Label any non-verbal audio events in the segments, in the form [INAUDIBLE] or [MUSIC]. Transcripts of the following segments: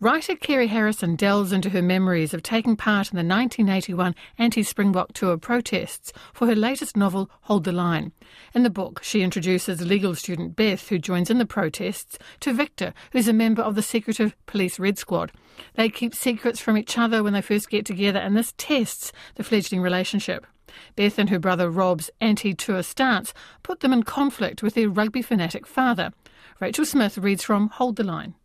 Writer Kerry Harrison delves into her memories of taking part in the 1981 anti Springbok tour protests for her latest novel, Hold the Line. In the book, she introduces legal student Beth, who joins in the protests, to Viktor, who's a member of the secretive police Red Squad. They keep secrets from each other when they first get together, and this tests the fledgling relationship. Beth and her brother Rob's anti tour stance put them in conflict with their rugby fanatic father. Rachel Smith reads from Hold the Line.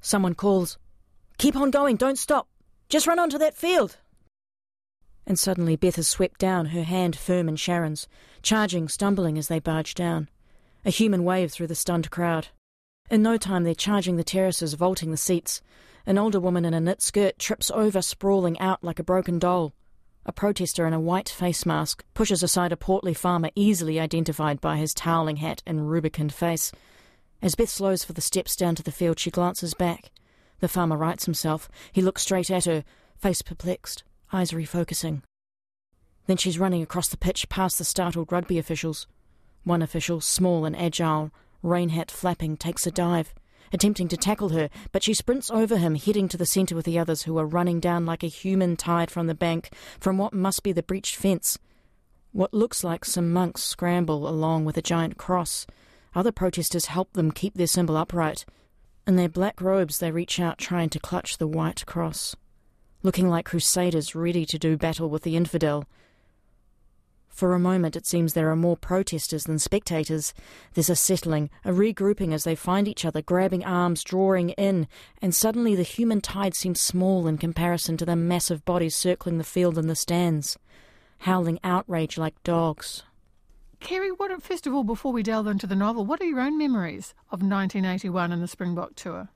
Someone calls, Keep on going, don't stop. Just run onto that field. And suddenly Beth is swept down, her hand firm in Sharon's, charging, stumbling as they barge down. A human wave through the stunned crowd. In no time they're charging the terraces, vaulting the seats. An older woman in a knit skirt trips over, sprawling out like a broken doll. A protester in a white face mask pushes aside a portly farmer easily identified by his toweling hat and rubicund face. As Beth slows for the steps down to the field, she glances back. The farmer rights himself. He looks straight at her, face perplexed, eyes refocusing. Then she's running across the pitch past the startled rugby officials. One official, small and agile, rain hat flapping, takes a dive, attempting to tackle her, but she sprints over him, heading to the centre with the others who are running down like a human tide from the bank from what must be the breached fence. What looks like some monks scramble along with a giant cross. Other protesters help them keep their symbol upright. In their black robes, they reach out trying to clutch the white cross, looking like crusaders ready to do battle with the infidel. For a moment, it seems there are more protesters than spectators. There's a settling, a regrouping as they find each other, grabbing arms, drawing in, and suddenly the human tide seems small in comparison to the massive bodies circling the field and the stands, howling outrage like dogs. Kerry, what, first of all, before we delve into the novel, what are your own memories of 1981 and the Springbok tour?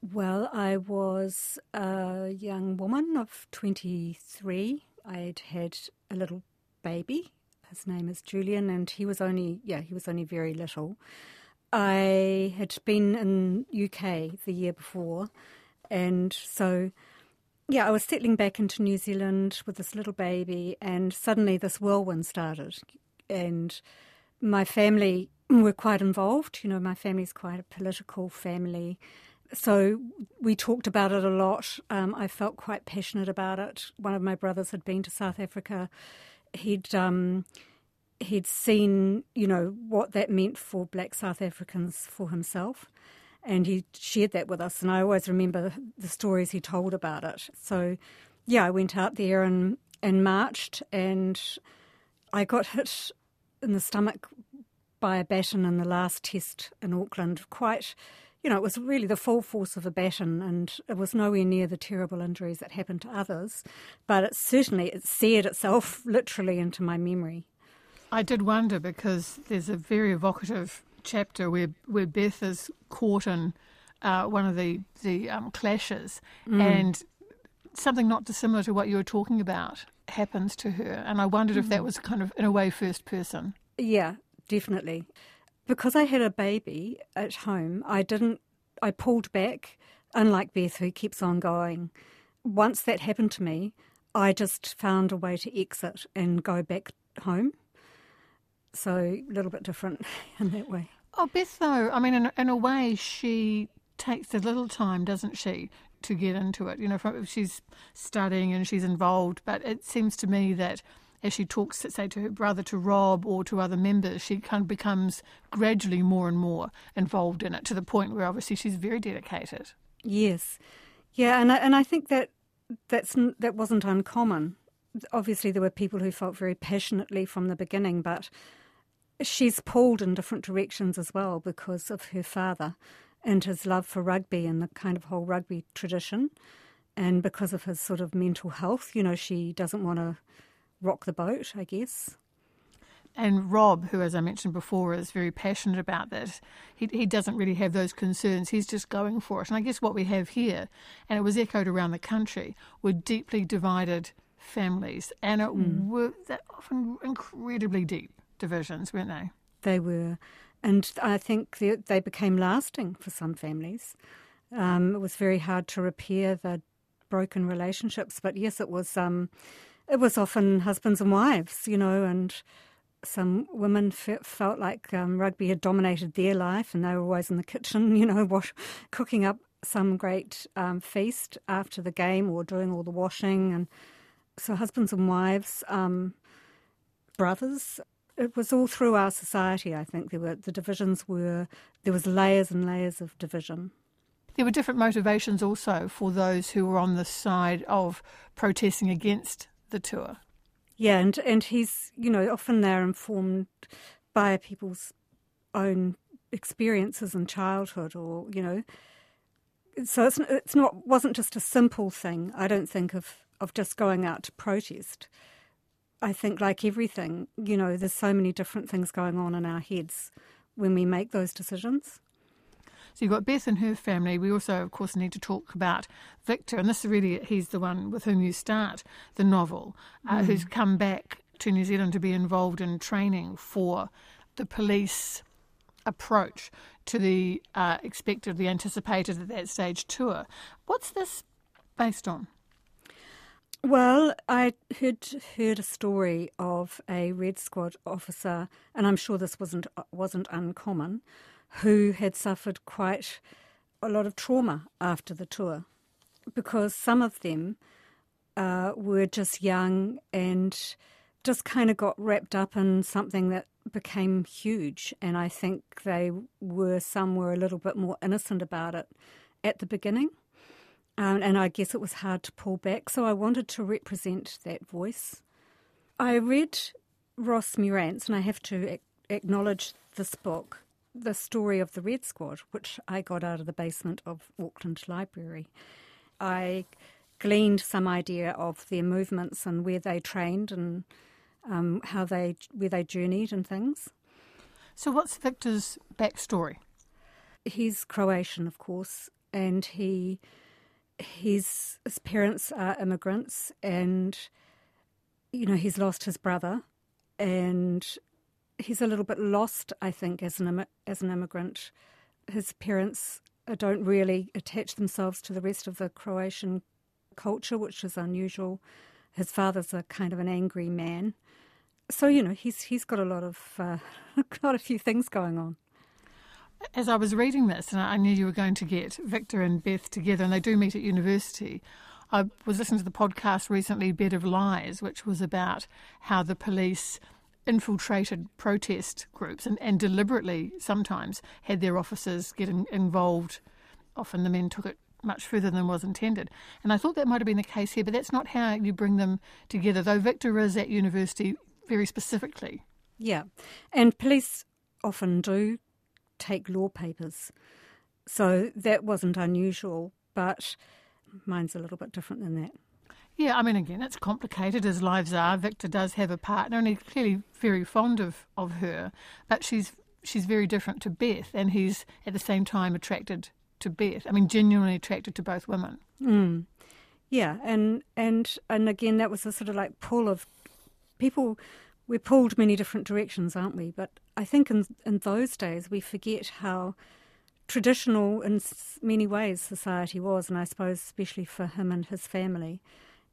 Well, I was a young woman of 23. I'd had a little baby. His name is Julian, and he was only, yeah, he was only very little. I had been in UK the year before, and so yeah, I was settling back into New Zealand with this little baby, and suddenly this whirlwind started and my family were quite involved. You know, my family's quite a political family. So we talked about it a lot. Um, I felt quite passionate about it. One of my brothers had been to South Africa. He'd um, he'd seen, you know, what that meant for Black South Africans for himself, and he shared that with us. And I always remember the stories he told about it. So, yeah, I went out there and and marched, and I got hit in the stomach by a baton in the last test in Auckland. Quite, you know, it was really the full force of a baton, and it was nowhere near the terrible injuries that happened to others. But it certainly it seared itself [LAUGHS] literally into my memory. I did wonder because there's a very evocative chapter where where Beth is caught in uh, one of the the um, clashes, mm. and something not dissimilar to what you were talking about happens to her. And I wondered mm. if that mm-hmm. was kind of, in a way, first person. Yeah, definitely. Because I had a baby at home, I didn't, I pulled back, unlike Beth, who keeps on going. Once that happened to me, I just found a way to exit and go back home. So a little bit different [LAUGHS] in that way. Oh, Beth, though, I mean, in, in a way, she takes a little time, doesn't she, to get into it. You know, from, she's studying and she's involved, but it seems to me that as she talks, say, to her brother, to Rob, or to other members, she kind of becomes gradually more and more involved in it to the point where obviously she's very dedicated. Yes, yeah, and I, and I think that that's that wasn't uncommon. Obviously, there were people who felt very passionately from the beginning, but she's pulled in different directions as well because of her father and his love for rugby and the kind of whole rugby tradition. And because of his sort of mental health, you know, she doesn't want to rock the boat, I guess. And Rob, who, as I mentioned before, is very passionate about this, he, he doesn't really have those concerns. He's just going for it. And I guess what we have here, and it was echoed around the country, were deeply divided families. And it mm. were often incredibly deep divisions, weren't they? They were. And I think they, they became lasting for some families. Um, it was very hard to repair the broken relationships, but yes, it was. Um, it was often husbands and wives, you know, and some women felt like um, rugby had dominated their life, and they were always in the kitchen, [LAUGHS] you know, wash, cooking up some great um, feast after the game or doing all the washing. And so, husbands and wives, um, brothers, it was all through our society, I think. There were, the divisions were, there was layers and layers of division. There were different motivations also for those who were on the side of protesting against the tour. Yeah, and, and he's, you know, often they're informed by people's own experiences in childhood or, you know, so it's, it's not wasn't just a simple thing, I don't think, of, of just going out to protest. I think, like everything, you know, there's so many different things going on in our heads when we make those decisions. So you've got Beth and her family. We also, of course, need to talk about Viktor, and this is really he's the one with whom you start the novel, uh, mm. who's come back to New Zealand to be involved in training for the police approach to the uh, expected, the anticipated at that stage tour. What's this based on? Well, I heard heard a story of a Red Squad officer, and I'm sure this wasn't wasn't uncommon, who had suffered quite a lot of trauma after the tour because some of them uh, were just young and just kind of got wrapped up in something that became huge. And I think they were, some were a little bit more innocent about it at the beginning. Um, and I guess it was hard to pull back. So I wanted to represent that voice. I read Ross Meurant's, and I have to acknowledge this book the story of the Red Squad, which I got out of the basement of Auckland Library. I gleaned some idea of their movements and where they trained and um, how they where they journeyed and things. So, what's Viktor's backstory? He's Croatian, of course, and he his his parents are immigrants, and you know he's lost his brother, and he's a little bit lost, I think, as an as an immigrant. His parents don't really attach themselves to the rest of the Croatian culture, which is unusual. His father's a kind of an angry man, so you know he's he's got a lot of uh, [LAUGHS] got a few things going on. As I was reading this, and I knew you were going to get Viktor and Beth together, and they do meet at university. I was listening to the podcast recently, Bed of Lies, which was about how the police infiltrated protest groups and, and deliberately sometimes had their officers get in, involved. Often the men took it much further than was intended. And I thought that might have been the case here, but that's not how you bring them together, though Viktor is at university very specifically. Yeah, and police often do take law papers, so that wasn't unusual, but mine's a little bit different than that. Yeah, I mean, again, it's complicated as lives are. Viktor does have a partner, and he's clearly very fond of, of her, but she's she's very different to Beth, and he's at the same time attracted to Beth. I mean, genuinely attracted to both women. Mm. Yeah, and and and again, that was a sort of like pull of people. We're pulled many different directions, aren't we? But I think in in those days we forget how traditional in many ways society was, and I suppose especially for him and his family.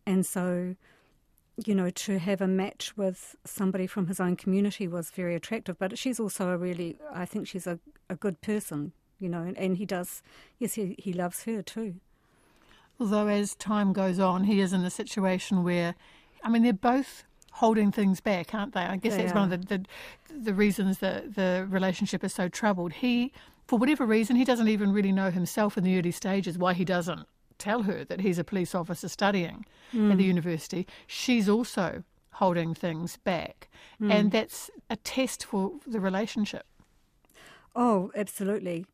And so, you know, to have a match with somebody from his own community was very attractive. But she's also a really, I think she's a, a good person, you know, and, and he does, yes, he, he loves her too. Although as time goes on, he is in a situation where, I mean, they're both holding things back, aren't they? I guess they that's are. one of the, the, the reasons that the relationship is so troubled. He, for whatever reason, he doesn't even really know himself in the early stages why he doesn't tell her that he's a police officer studying mm. at the mm. university, she's also holding things back. Mm. And that's a test for the relationship. Oh, absolutely.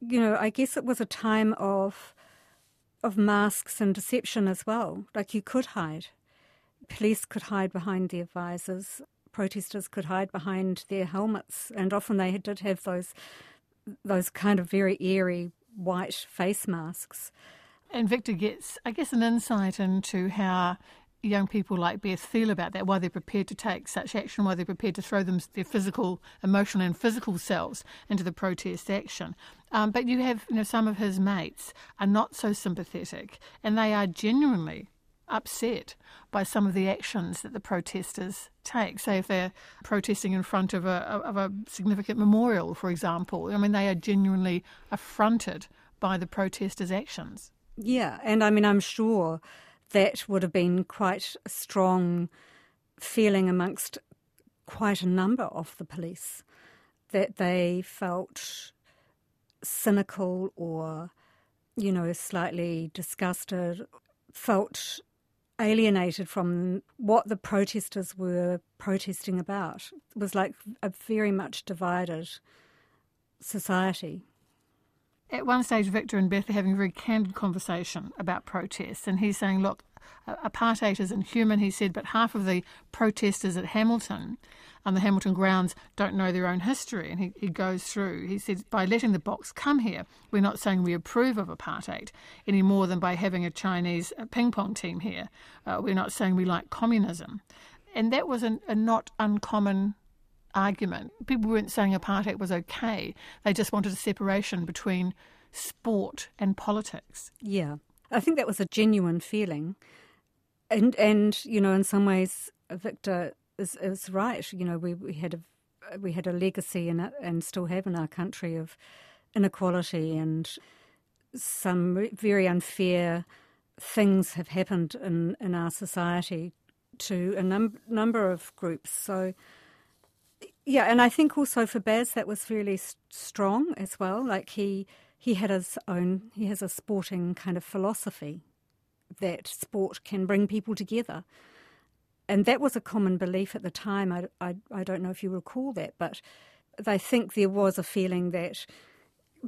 You know, I guess it was a time of of masks and deception as well. Like you could hide. Police could hide behind their visors. Protesters could hide behind their helmets, and often they did have those those kind of very airy white face masks. And Viktor gets, I guess, an insight into how young people like Beth feel about that, why they're prepared to take such action, why they're prepared to throw them their physical, emotional, and physical selves into the protest action. Um, but you have, you know, some of his mates are not so sympathetic, and they are genuinely upset by some of the actions that the protesters take. Say, if they're protesting in front of a, of a significant memorial, for example, I mean, they are genuinely affronted by the protesters' actions. Yeah, and I mean, I'm sure that would have been quite a strong feeling amongst quite a number of the police that they felt cynical or, you know, slightly disgusted, felt alienated from what the protesters were protesting about. It was like a very much divided society. At one stage, Viktor and Beth are having a very candid conversation about protests, and he's saying, Look, apartheid is inhuman, he said, but half of the protesters at Hamilton on the Hamilton grounds don't know their own history. And he, he goes through, he says, by letting the Boks come here, we're not saying we approve of apartheid any more than by having a Chinese ping pong team here. Uh, we're not saying we like communism. And that was an, a not uncommon argument. People weren't saying apartheid was okay, they just wanted a separation between sport and politics. Yeah. I think that was a genuine feeling. And, and you know, in some ways, Viktor is, is right. You know, we, we had a we had a legacy in it and still have in our country of inequality and some very unfair things have happened in, in our society to a num- number of groups. So, yeah, and I think also for Baz that was really strong as well. Like he he had his own he has a sporting kind of philosophy that sport can bring people together and that was a common belief at the time. I, I, I don't know if you recall that, but they think there was a feeling that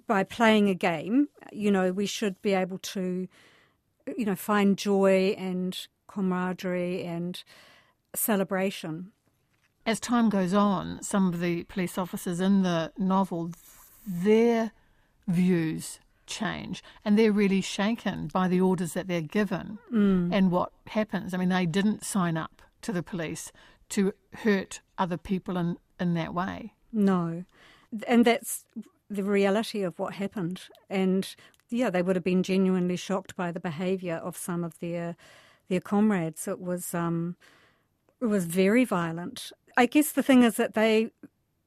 by playing a game, you know, we should be able to, you know, find joy and camaraderie and celebration. As time goes on, some of the police officers in the novel, their views change and they're really shaken by the orders that they're given mm. and what happens. I mean, they didn't sign up to the police to hurt other people in, in that way. No. And that's the reality of what happened. And yeah, they would have been genuinely shocked by the behaviour of some of their their comrades. It was um, it was very violent. I guess the thing is that they,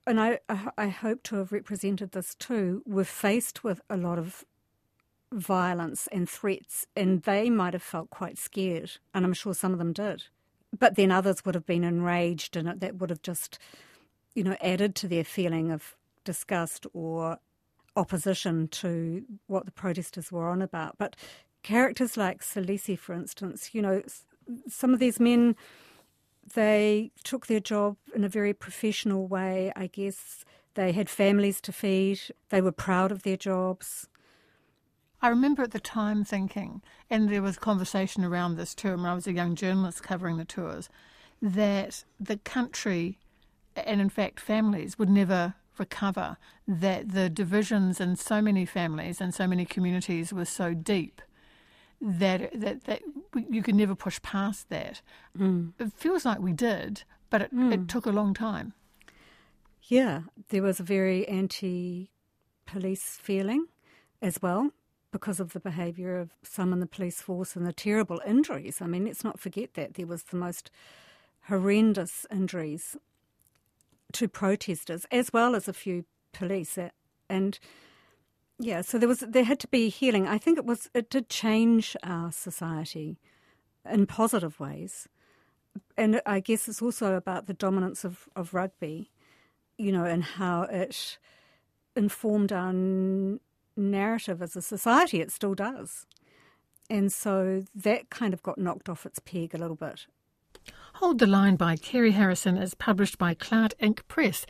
and I I hope to have represented this too, were faced with a lot of violence and threats, and they might have felt quite scared, and I'm sure some of them did but then others would have been enraged, and that would have just, you know, added to their feeling of disgust or opposition to what the protesters were on about. But characters like Salesi, for instance, you know, some of these men, they took their job in a very professional way, I guess. They had families to feed. They were proud of their jobs. I remember at the time thinking, and there was conversation around this too when I was a young journalist covering the tours, that the country, and in fact families, would never recover, that the divisions in so many families and so many communities were so deep that that, that you could never push past that. Mm. It feels like we did, but it, mm. it took a long time. Yeah, there was a very anti police feeling as well because of the behaviour of some in the police force and the terrible injuries. I mean, let's not forget that there was the most horrendous injuries to protesters as well as a few police and yeah so there was there had to be healing i think it was it did change our society in positive ways and i guess it's also about the dominance of, of rugby you know and how it informed our narrative as a society. It still does. And so that kind of got knocked off its peg a little bit. Hold the Line by Kerry Harrison is published by Cloud Ink. Press